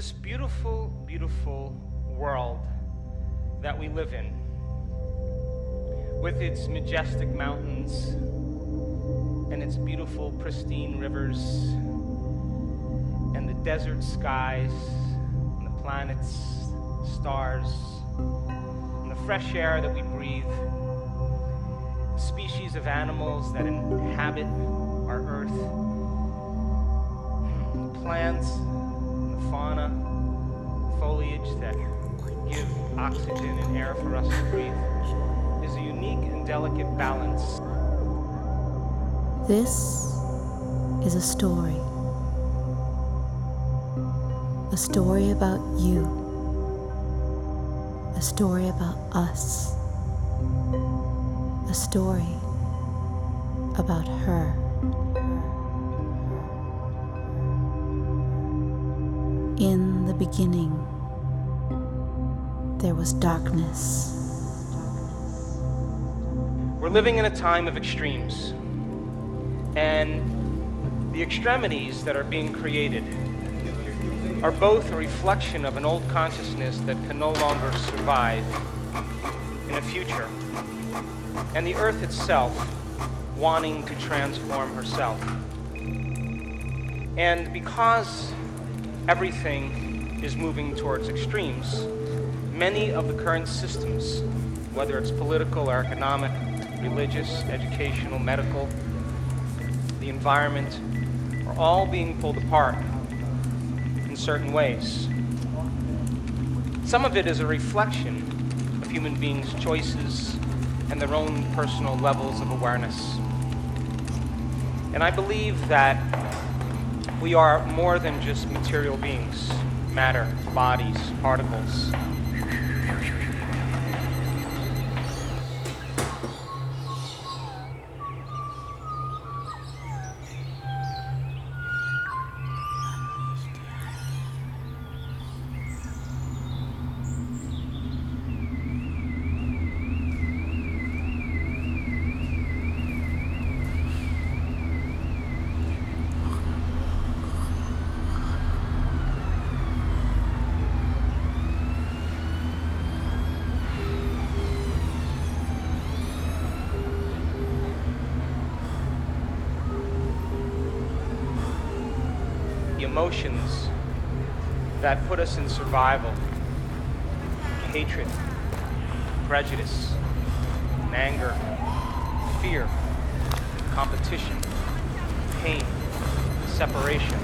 this beautiful, beautiful world that we live in, with its majestic mountains and its beautiful, pristine rivers, and the desert skies, and the planets, stars, and the fresh air that we breathe, species of animals that inhabit our earth, plants, fauna, foliage that give oxygen and air for us to breathe, is a unique and delicate balance. This is a story. A story about you. A story about us. A story about her. In the beginning, there was darkness. We're living in a time of extremes. And the extremities that are being created are both a reflection of an old consciousness that can no longer survive in a future, and the earth itself wanting to transform herself. And because everything is moving towards extremes, many of the current systems, whether it's political or economic, religious, educational, medical, the environment, are all being pulled apart in certain ways. Some of it is a reflection of human beings' choices and their own personal levels of awareness. And I believe that we are more than just material beings matter, bodies, particles. Emotions that put us in survival hatred, prejudice, anger, fear, competition, pain, separation.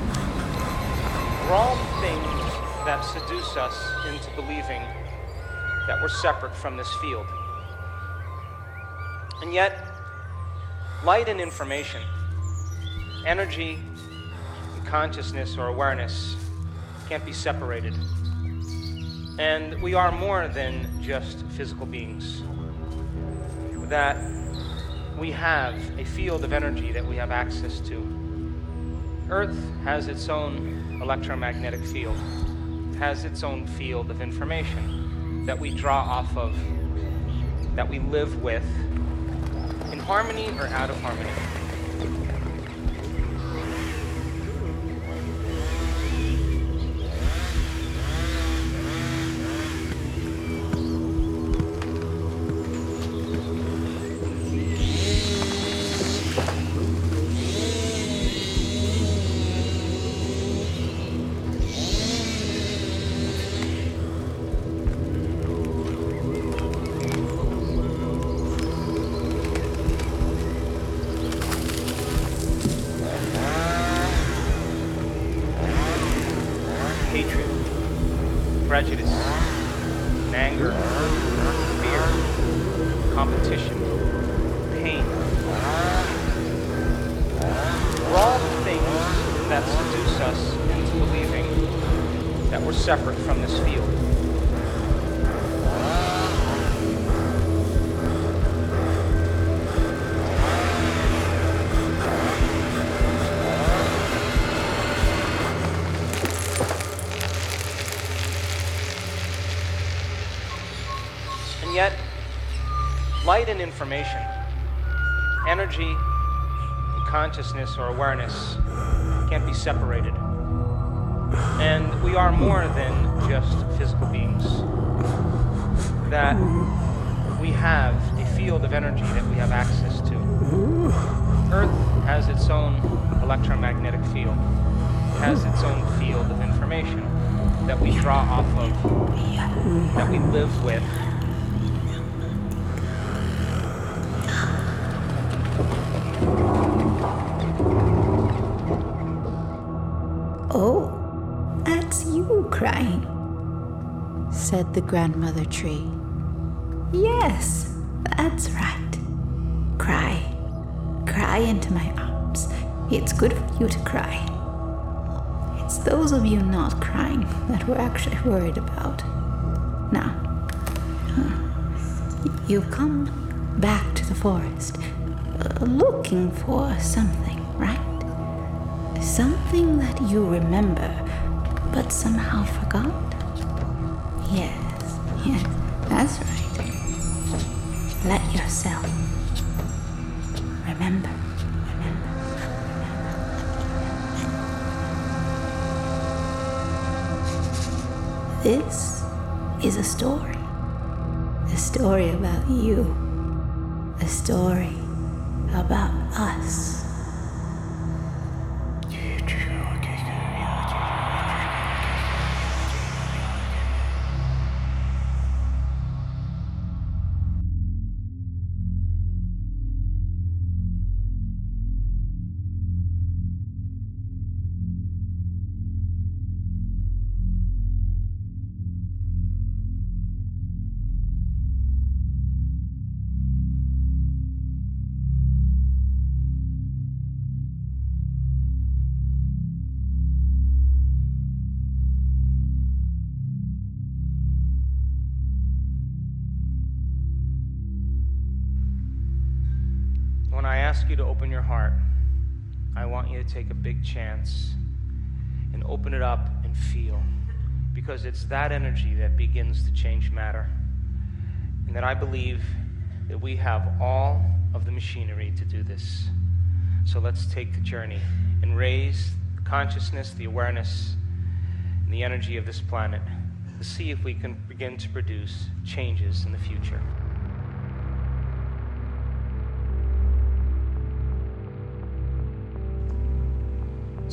We're all things that seduce us into believing that we're separate from this field. And yet, light and information, energy consciousness or awareness can't be separated. And we are more than just physical beings. That we have a field of energy that we have access to. Earth has its own electromagnetic field, it has its own field of information that we draw off of, that we live with, in harmony or out of harmony. Light and information, energy and consciousness or awareness can't be separated. And we are more than just physical beings. That we have a field of energy that we have access to. Earth has its own electromagnetic field, it has its own field of information that we draw off of, that we live with. The grandmother tree. Yes, that's right. Cry. Cry into my arms. It's good for you to cry. It's those of you not crying that we're actually worried about. Now, you've come back to the forest uh, looking for something, right? Something that you remember, but somehow forgot? Yes, yes, that's right. Let yourself remember, remember. This is a story. A story about you. A story about us. Ask you to open your heart, I want you to take a big chance and open it up and feel. Because it's that energy that begins to change matter. And that I believe that we have all of the machinery to do this. So let's take the journey and raise the consciousness, the awareness, and the energy of this planet to see if we can begin to produce changes in the future.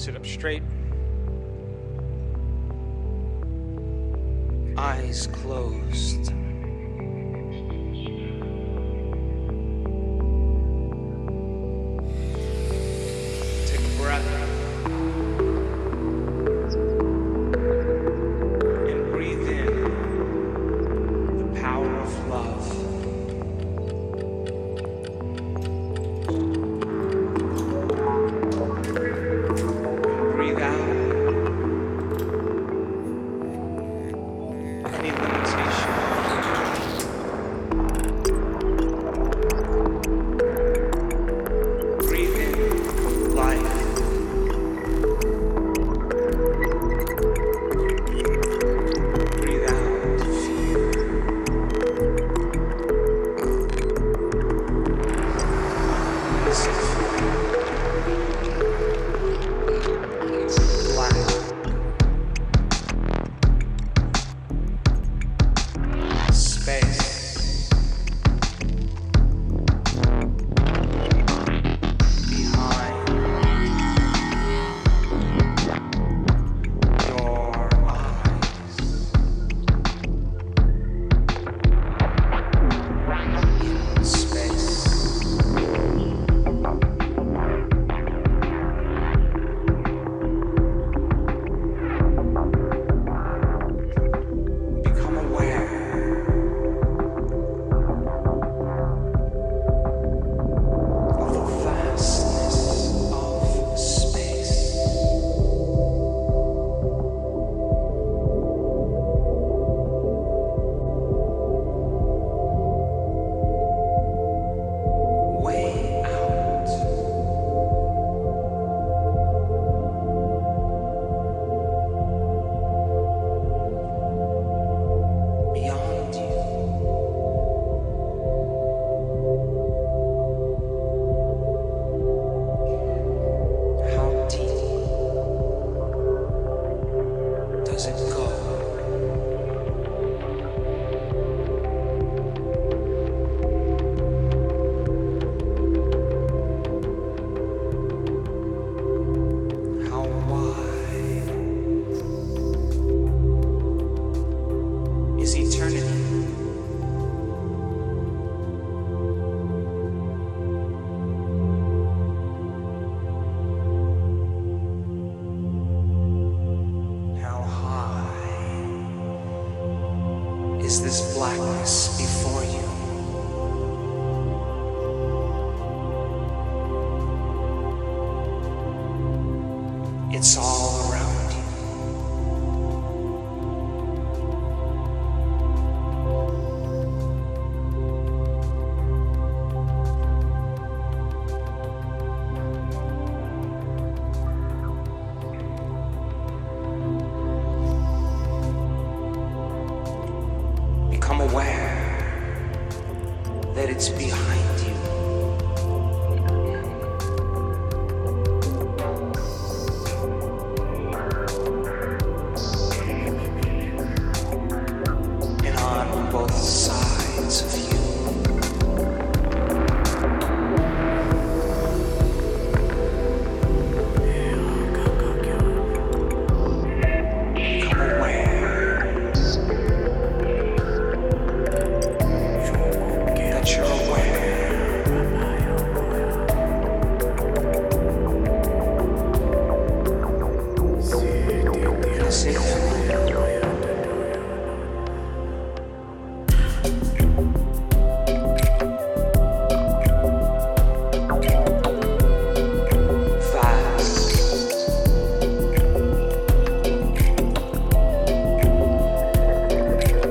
Sit up straight. Eyes closed.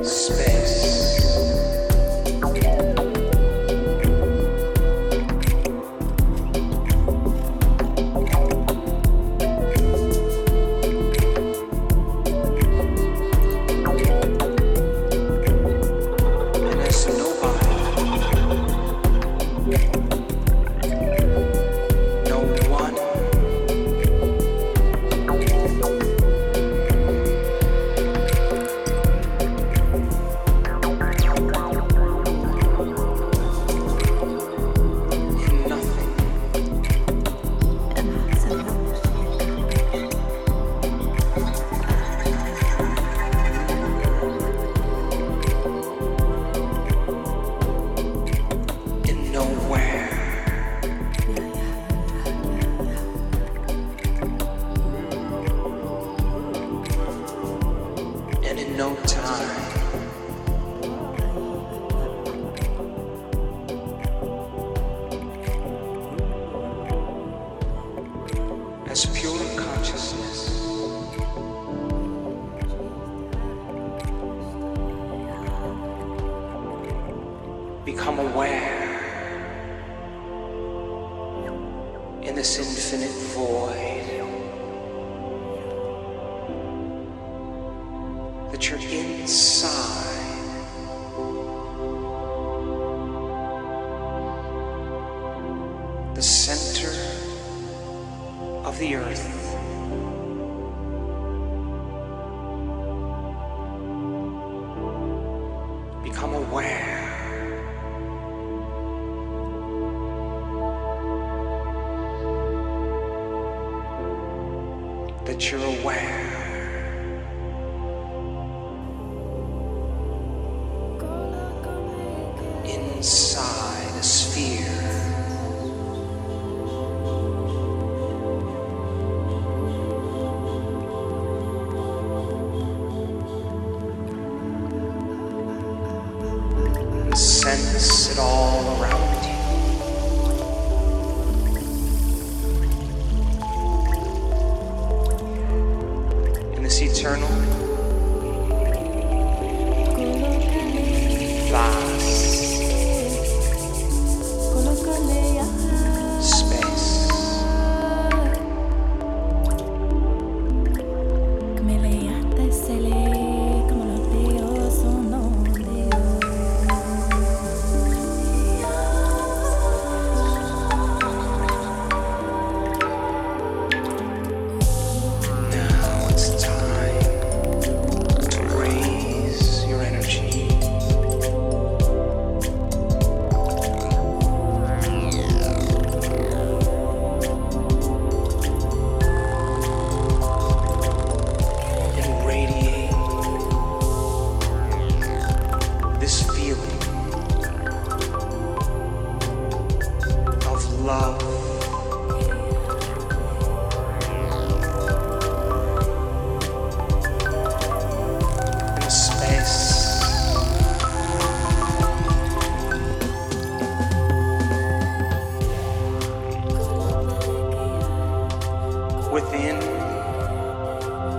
Space. become aware in this infinite void. eternal.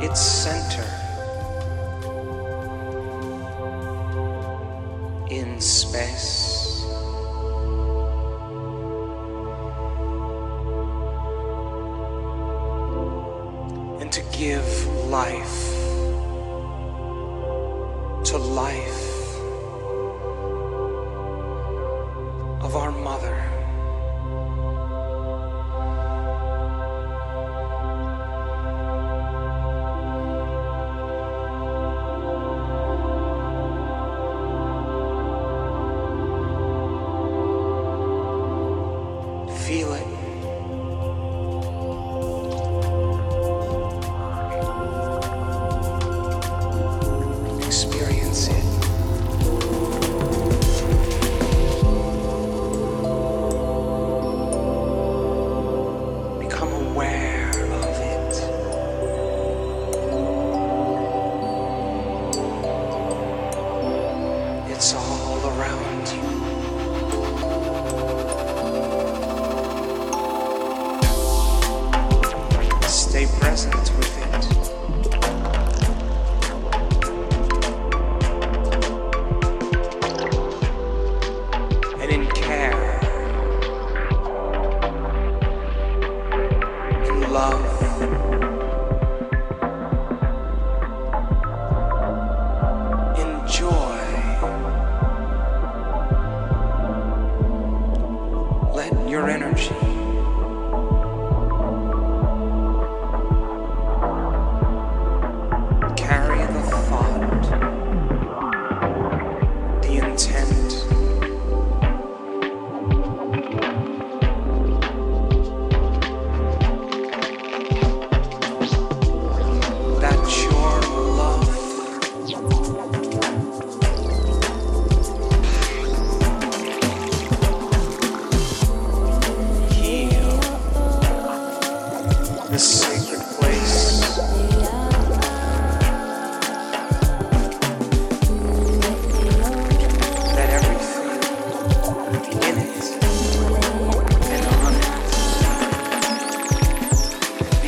its center in space. And to give life. present within.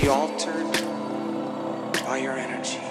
altered by your energy.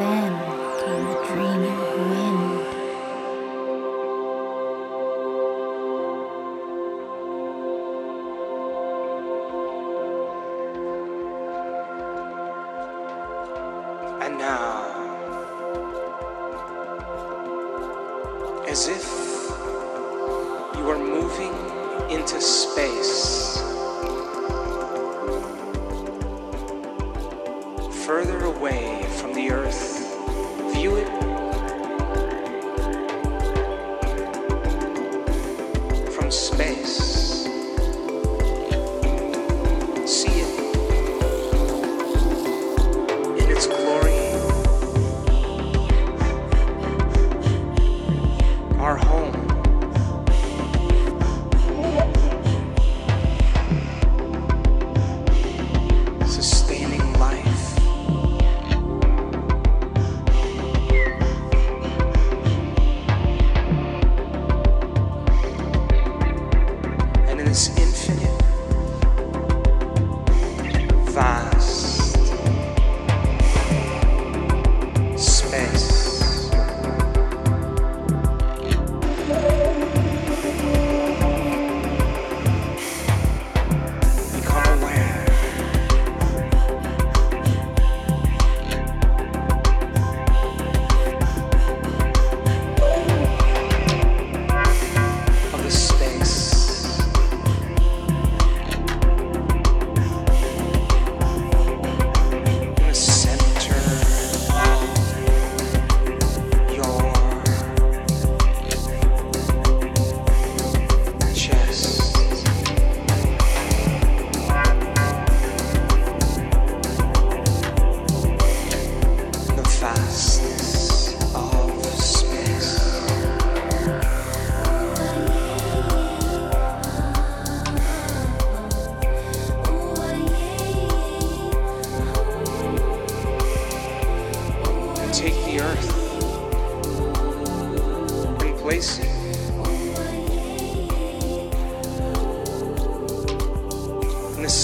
then.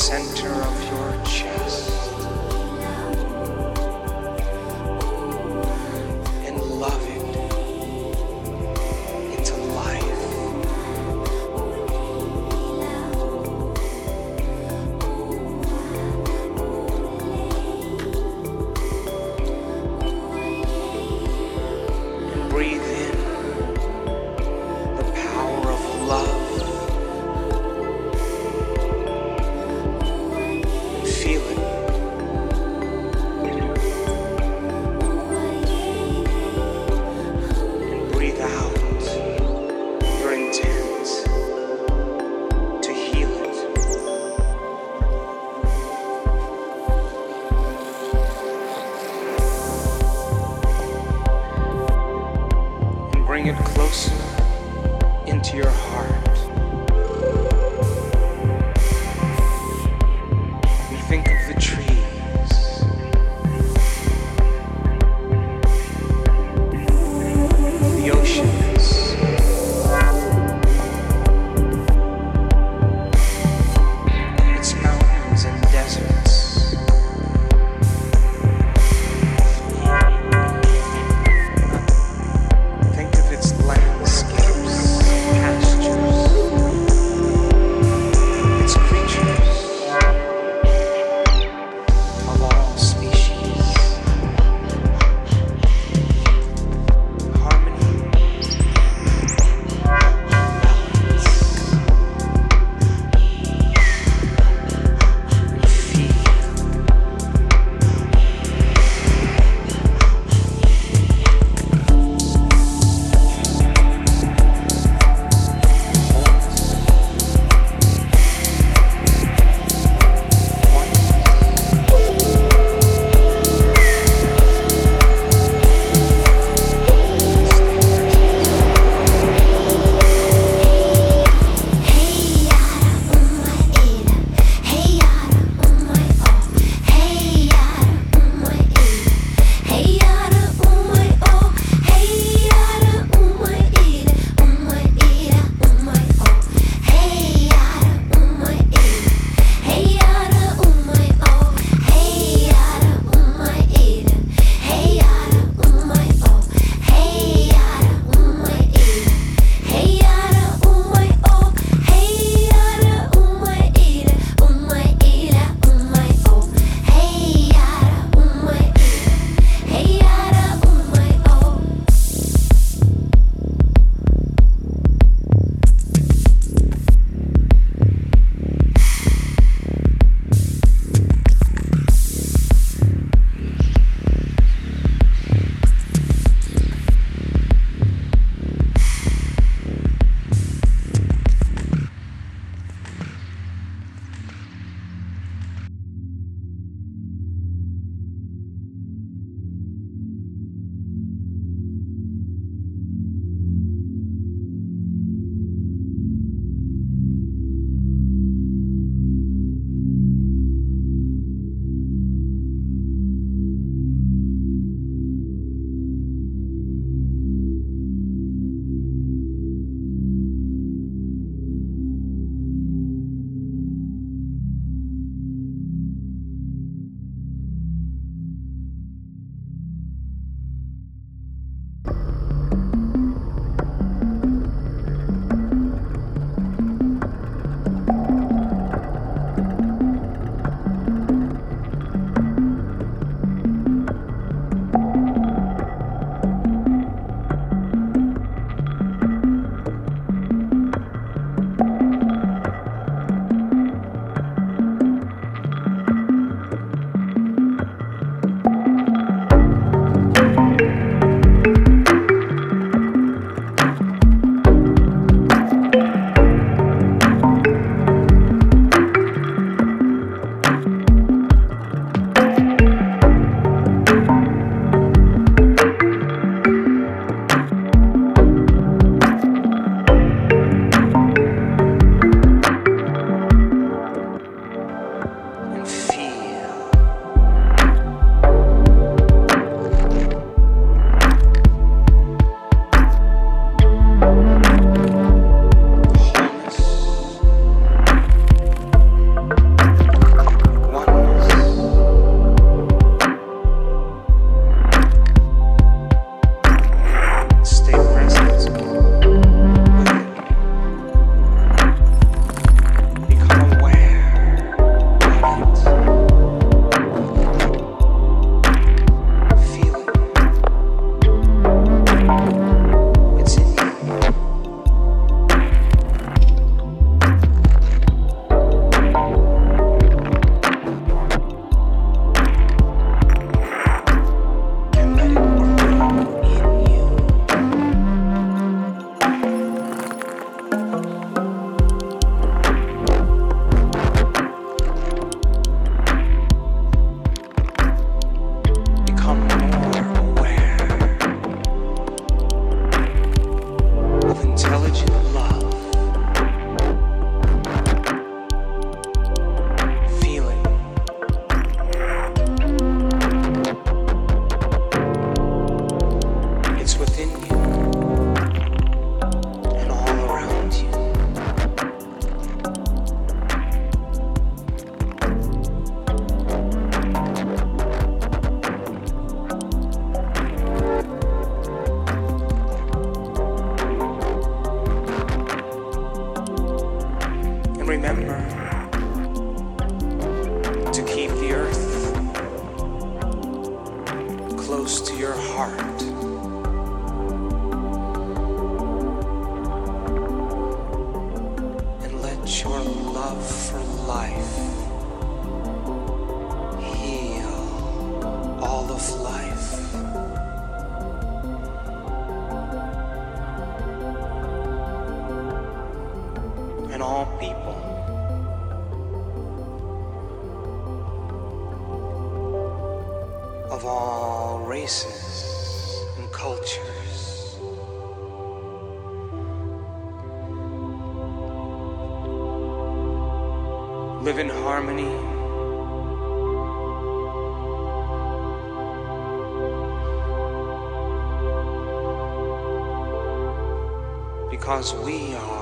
Center of your within because we are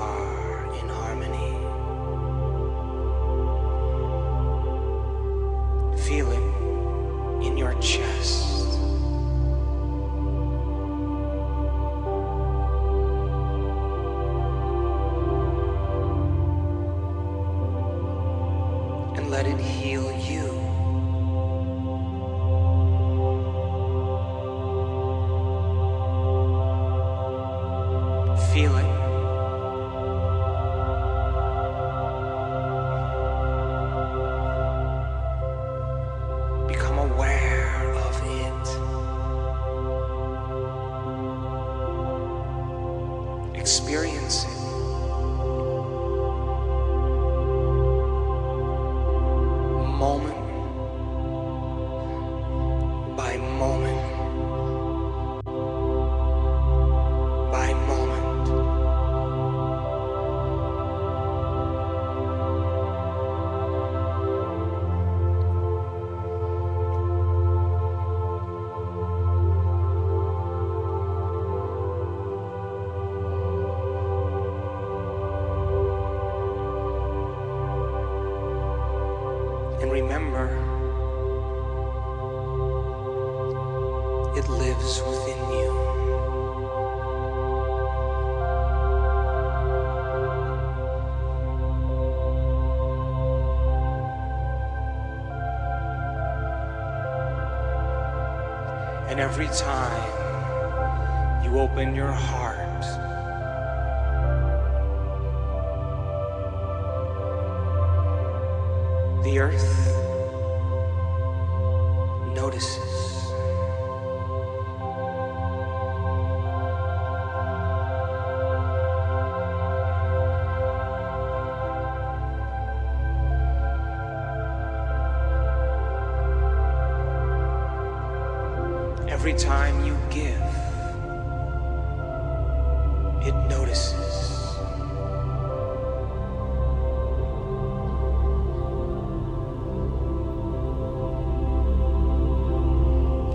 And every time you open your heart,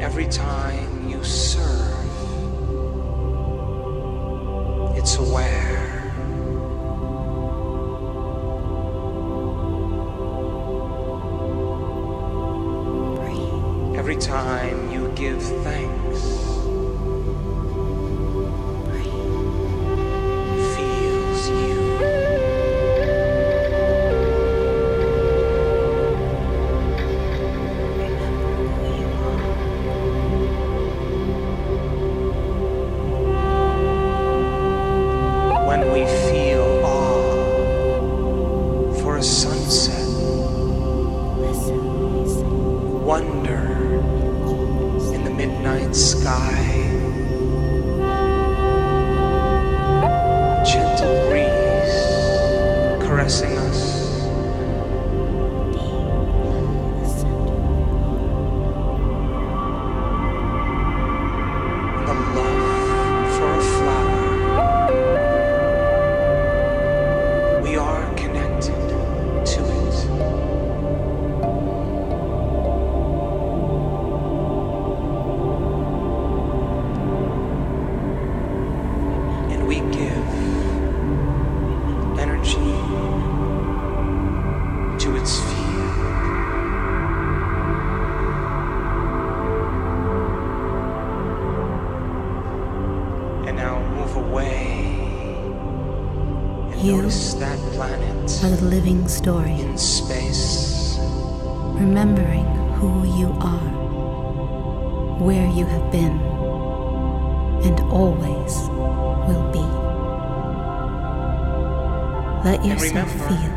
every time you serve. It's aware. Every time you give thanks. story. In space. Remembering who you are, where you have been, and always will be. Let yourself remember, feel.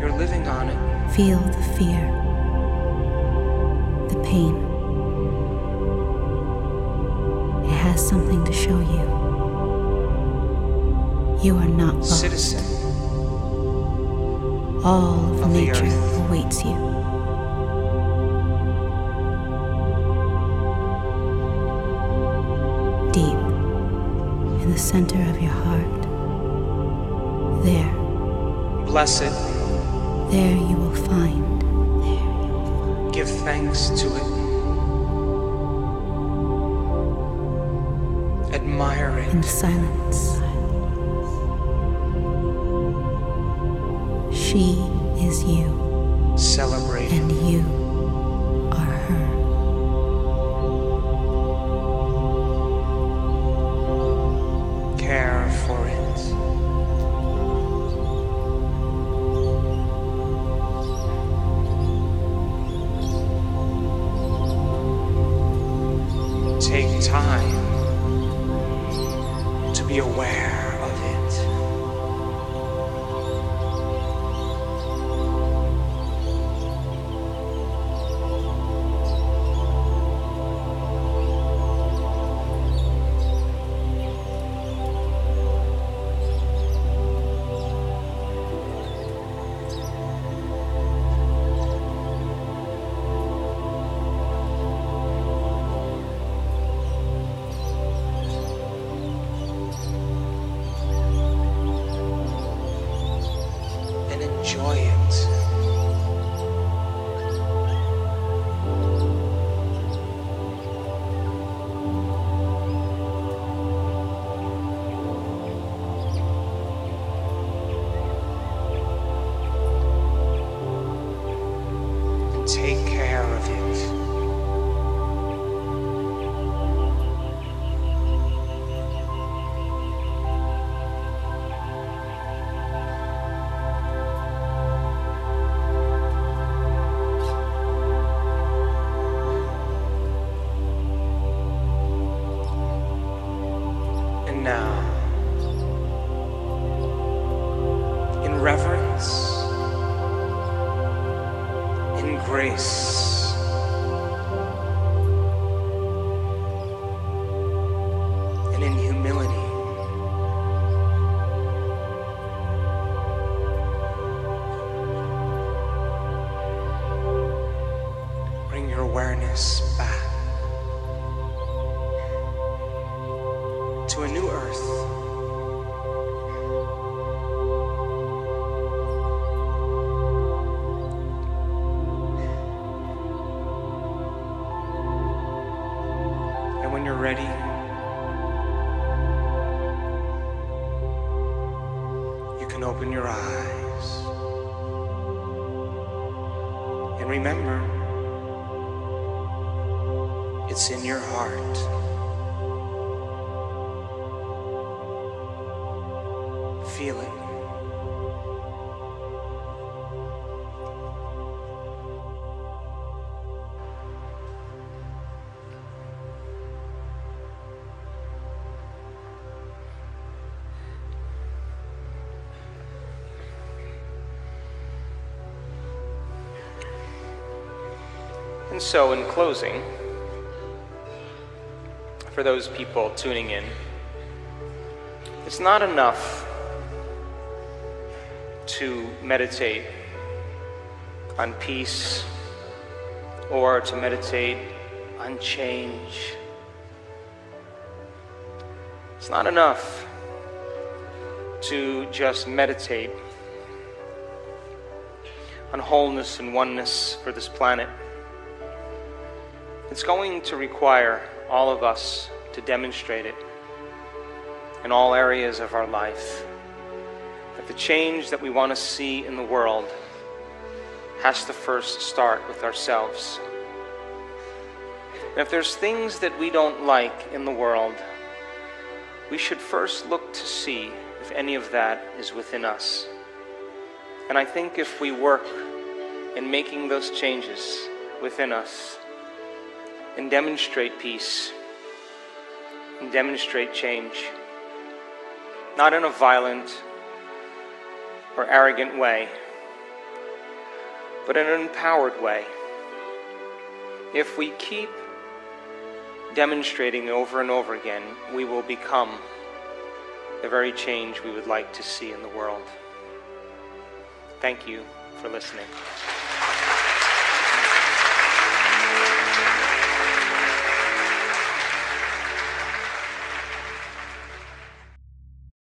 You're living on it. Feel the fear. Bless it. there you will find. Give thanks to it. Admire in it. silence. She is you, enjoy open your eyes. And remember, it's in your heart. So, in closing, for those people tuning in, it's not enough to meditate on peace or to meditate on change. It's not enough to just meditate on wholeness and oneness for this planet. It's going to require all of us to demonstrate it in all areas of our life. That the change that we want to see in the world has to first start with ourselves. And if there's things that we don't like in the world, we should first look to see if any of that is within us. And I think if we work in making those changes within us, and demonstrate peace and demonstrate change, not in a violent or arrogant way, but in an empowered way. If we keep demonstrating over and over again, we will become the very change we would like to see in the world. Thank you for listening.